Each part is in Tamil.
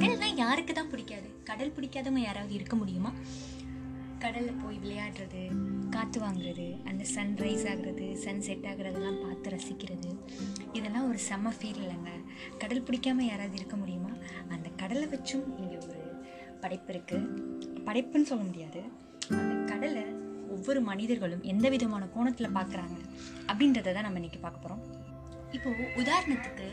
கடல்னா யாருக்கு தான் பிடிக்காது? கடல் பிடிக்காதவங்க யாராவது இருக்க முடியுமா? கடலில் போய் விளையாடுறது காற்று வாங்குறது அந்த சன்ரைஸ் ஆகுறது சன் செட் ஆகுறதெல்லாம் பார்த்து ரசிக்கிறது இதெல்லாம் ஒரு செம்ம ஃபீல் இல்லைங்க. கடல் பிடிக்காம யாராவது இருக்க முடியுமா? அந்த கடலை வச்சும் இங்கே ஒரு படைப்பு இருக்குது படைப்புன்னு சொல்ல முடியாது. அந்த கடலை ஒவ்வொரு மனிதர்களும் எந்த விதமான கோணத்தில் பார்க்குறாங்க? அப்படின்றத தான் நம்ம இன்றைக்கி பார்க்க போகிறோம் இப்போது உதாரணத்துக்கு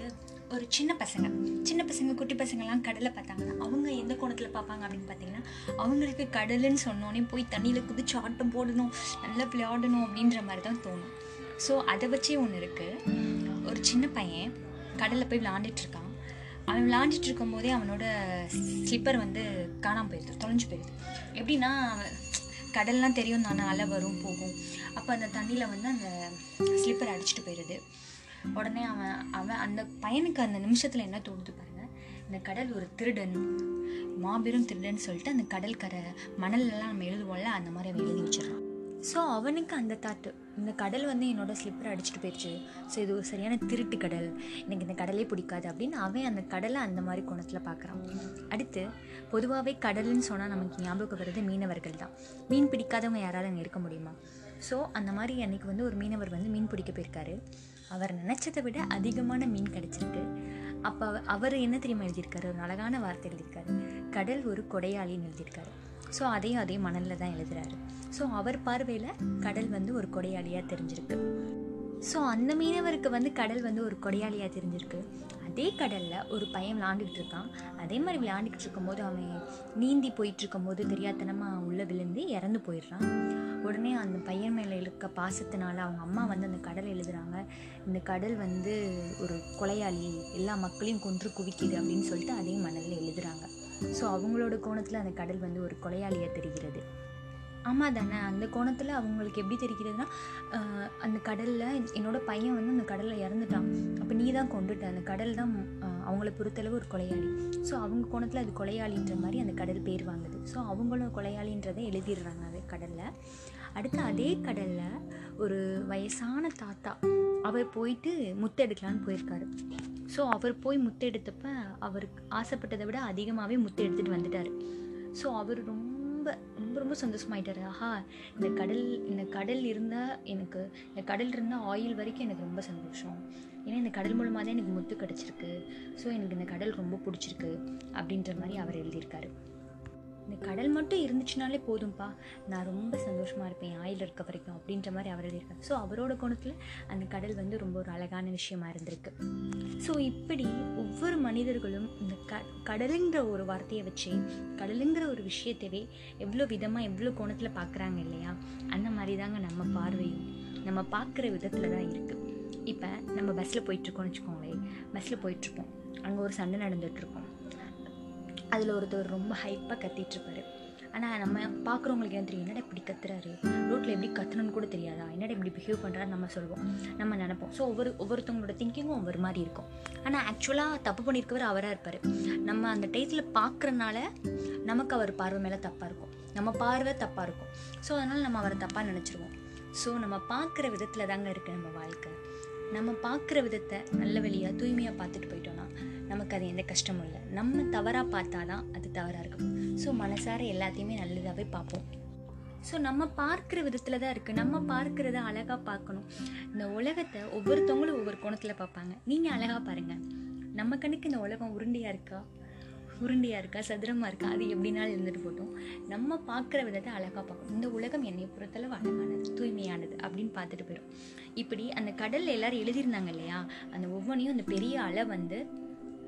ஒரு சின்ன பசங்க சின்ன பசங்க குட்டி பசங்கள்லாம் கடலை பார்த்தாங்கன்னா அவங்க எந்த கோணத்தில் பார்ப்பாங்க அப்படின்னு பார்த்தீங்கன்னா அவங்களுக்கு கடலுன்னு சொன்னோன்னே போய் தண்ணியில் குதிச்சு ஆட்டம் போடணும் நல்லா விளையாடணும் அப்படின்ற மாதிரி தான் தோணும். ஸோ அதை வச்சே ஒன்று இருக்குது ஒரு சின்ன பையன் கடலில் போய் விளாண்டுட்டுருக்கான் அவன் விளாண்டுட்டு இருக்கும்போதே அவனோட ஸ்லிப்பர் வந்து காணாமல் போயிடுது தொலைஞ்சு போயிடுது எப்படின்னா கடல்லாம் தெரியும் தானே அலை வரும் போகும். அப்போ அந்த தண்ணியில் வந்து அந்த ஸ்லிப்பர் அடிச்சுட்டு போயிடுது உடனே அவன் அவன் அந்த பையனுக்கு அந்த நிமிஷத்தில் என்ன தோணுது பாருங்கள் இந்த கடல் ஒரு திருடன் மாபெரும் திருடன் சொல்லிட்டு அந்த கடல் கரை மணல்லலாம் நம்ம எழுதுவோம்ல அந்த மாதிரி அவன் எழுதி வச்சிடறான். ஸோ அவனுக்கு அந்த தாட்டு இந்த கடல் வந்து என்னோடய ஸ்லிப்பர் அடிச்சுட்டு போயிடுச்சு ஸோ இது ஒரு சரியான திருட்டு கடல். எனக்கு இந்த கடலே பிடிக்காது அப்படின்னு அவன் அந்த கடலை அந்த மாதிரி கோணத்தில் பார்க்குறான் அடுத்து பொதுவாகவே கடல்னு சொன்னால் நமக்கு ஞாபகம் வருது மீனவர்கள் தான். மீன் பிடிக்காதவங்க யாராவது அங்கே இருக்க முடியுமா? ஸோ அந்த மாதிரி அன்றைக்கி வந்து ஒரு மீனவர் வந்து மீன் பிடிக்க போயிருக்காரு. அவர் நினச்சதை விட அதிகமான மீன் கிடச்சிருக்கு. அப்போ அவர் என்ன தெரியுமா எழுதியிருக்காரு? ஒரு அழகான வார்த்தை எழுதியிருக்காரு. கடல் ஒரு கொடையாளின்னு எழுதியிருக்காரு. ஸோ அதையும் அதே மணலில் தான் எழுதுறாரு. ஸோ அவர் பார்வையில் கடல் வந்து ஒரு கொடையாளியாக தெரிஞ்சிருக்கு. ஸோ அந்த மீனவருக்கு வந்து கடல் வந்து ஒரு கொடையாளியாக தெரிஞ்சிருக்கு. அதே கடலில் ஒரு பையன் விளாண்டுக்கிட்டு இருக்கான். அதே மாதிரி விளையாண்டுக்கிட்டு இருக்கும்போது அவன் நீந்தி போயிட்டு இருக்கும்போது தெரியாதனமாக உள்ளே விழுந்து இறந்து போயிடுறான். உடனே அந்த பையன் மேலே இருக்க பாசத்தினால அவங்க அம்மா வந்து அந்த கடல் எழுதுகிறாங்க இந்த கடல் வந்து ஒரு கொலையாளி எல்லா மக்களையும் கொன்று குவிக்குது அப்படின்னு சொல்லிட்டு அதே மணலில் எழுதுகிறாங்க ஸோ அவங்களோட கோணத்தில் அந்த கடல் வந்து ஒரு கொலையாளியாக தெரிகிறது. ஆமாம் தானே அந்த கோணத்தில் அவங்களுக்கு எப்படி தெரிகிறதுனா அந்த கடலில் என்னோட பையன் வந்து அந்த கடலில் இறந்துட்டான். அப்போ நீ தான் கொண்டுட்ட. அந்த கடல் தான் அவங்கள பொறுத்தளவு ஒரு கொலையாளி. ஸோ அவங்க கோணத்தில் அது கொலையாளின்ற மாதிரி அந்த கடல் பேர் வாங்குது. ஸோ அவங்களும் கொலையாளின்றதை எழுதிடுறாங்க அது கடலில். அடுத்து அதே கடலில் ஒரு வயசான தாத்தா அவர் போயிட்டு முத்தெடுக்கலான்னு போயிருக்காரு. ஸோ அவர் போய் முத்தெடுத்தப்ப அவருக்கு ஆசைப்பட்டதை விட அதிகமாகவே முத்தெடுத்துட்டு வந்துட்டார். ஸோ அவர் ரொம்ப ரொம்ப ரொம்ப ரொம்ப சந்தோஷமாயிட்டார். ஆஹா இந்த கடல் இந்த கடல் இருந்தால் எனக்கு இந்த கடல் இருந்தால் ஆயில் வரைக்கும் எனக்கு ரொம்ப சந்தோஷம். ஏன்னா இந்த கடல் மூலமாக தான் எனக்கு முத்து கிடச்சிருக்கு. ஸோ எனக்கு இந்த கடல் ரொம்ப பிடிச்சிருக்கு அப்படின்ற மாதிரி அவர் எழுதியிருக்காரு. இந்த கடல் மட்டும் இருந்துச்சுனாலே போதும்ப்பா நான் ரொம்ப சந்தோஷமாக இருப்பேன் ஆயில் இருக்க வரைக்கும் அப்படின்ற மாதிரி அவர் எழுதியிருக்காரு. ஸோ அவரோட கோணத்தில் அந்த கடல் வந்து ரொம்ப ஒரு அழகான விஷயமா இருந்திருக்கு. ஸோ இப்படி ஒவ்வொரு மனிதர்களும் இந்த க கடலுங்கிற ஒரு வார்த்தையை வச்சு கடலுங்கிற ஒரு விஷயத்தவே எவ்வளோ விதமாக எவ்வளோ கோணத்தில் பார்க்குறாங்க இல்லையா? அந்த மாதிரி தாங்க நம்ம பார்வையும். நம்ம பார்க்குற விதத்தில் தான் இருக்குது இப்போ நம்ம பஸ்ஸில் போயிட்டுருக்கோம்னு வச்சுக்கோங்களேன். பஸ்ஸில் போயிட்டுருப்போம் அங்கே ஒரு சண்டை நடந்துகிட்ருக்கோம் அதில் ஒருத்தர் ரொம்ப ஹைப்பாக கத்திட்டுருப்பாரு. ஆனால் நம்ம பார்க்குறவங்களுக்கு என்ன தெரியும்? என்னடா இப்படி கத்துறாரு? ரோட்டில் எப்படி கத்துணுன்னு கூட தெரியாதா? என்னடா இப்படி பிஹேவ் பண்ணுறாரு நம்ம சொல்லுவோம். நம்ம நினைப்போம். ஸோ ஒவ்வொரு ஒவ்வொருத்தவங்களோட திங்கிங்கும் ஒவ்வொரு மாதிரி இருக்கும். ஆனால் ஆக்சுவலாக தப்பு பண்ணியிருக்கவர் அவராக இருப்பார். நம்ம அந்த டயத்தில் பார்க்குறனால நமக்கு அவர் பார்வை மேலே தப்பாக இருக்கும். நம்ம பார்வை தப்பாக இருக்கும். ஸோ அதனால் நம்ம அவரை தப்பாக நினச்சிருவோம். ஸோ நம்ம பார்க்குற விதத்தில் தாங்க இருக்குது நம்ம வாழ்க்கை. நம்ம பார்க்குற விதத்தை நல்ல வழியாக தூய்மையாக பார்த்துட்டு போயிட்டோம்னா நமக்கு அது எந்த கஷ்டமும் இல்லை. நம்ம தவறாக பார்த்தா தான் அது தவறாக இருக்கும். ஸோ மனசார எல்லாத்தையுமே நல்லதாகவே பார்ப்போம். ஸோ நம்ம பார்க்குற விதத்தில் தான் இருக்குது நம்ம பார்க்குறத அழகாக பார்க்கணும். இந்த உலகத்தை ஒவ்வொருத்தவங்களும் ஒவ்வொரு கோணத்தில் பார்ப்பாங்க. நீங்கள் அழகாக பாருங்கள் நம்ம கண்ணுக்கு இந்த உலகம் உருண்டையாக இருக்கா? உருண்டையாக இருக்கா? சதுரமாக இருக்கா? அது எப்படினாலும் இருந்துட்டு போட்டோம் நம்ம பார்க்குற விதத்தை அழகாக பார்க்கணும். இந்த உலகம் என்னை பொறுத்தளவு அழகானது தூய்மையானது அப்படின்னு பார்த்துட்டு போயிடும் இப்படி அந்த கடலில் எல்லோரும் எழுதியிருந்தாங்க இல்லையா? அந்த ஒவ்வொன்றையும் அந்த பெரிய அலை வந்து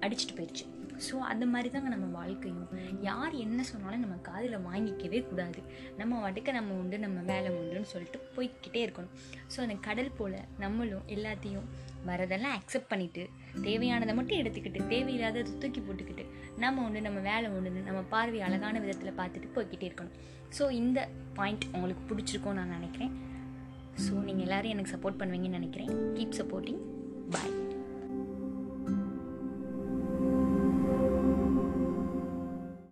அடிச்சுட்டு போயிடுச்சு. ஸோ அந்த மாதிரி தாங்க நம்ம வாழ்க்கையும். யார் என்ன சொன்னாலும் நம்ம காதில் வாங்கிக்கவே கூடாது. நம்ம வடுக்க நம்ம உண்டு நம்ம வேலை உண்டுன்னு சொல்லிட்டு போய்கிட்டே இருக்கணும். ஸோ அந்த கடல் போல் நம்மளும் எல்லாத்தையும் வரதெல்லாம் அக்செப்ட் பண்ணிவிட்டு தேவையானதை மட்டும் எடுத்துக்கிட்டு தேவையில்லாததை தூக்கி போட்டுக்கிட்டு நம்ம உண்டு நம்ம வேலை உண்டு நம்ம பார்வை அழகான விதத்தில் பார்த்துட்டு போய்கிட்டே இருக்கணும். ஸோ இந்த பாயிண்ட் உங்களுக்கு பிடிச்சிருக்கோன்னு நான் நினைக்கிறேன். ஸோ நீங்கள் எல்லோரும் எனக்கு சப்போர்ட் பண்ணுவீங்கன்னு நினைக்கிறேன். கீப் சப்போர்ட்டிங் பாய்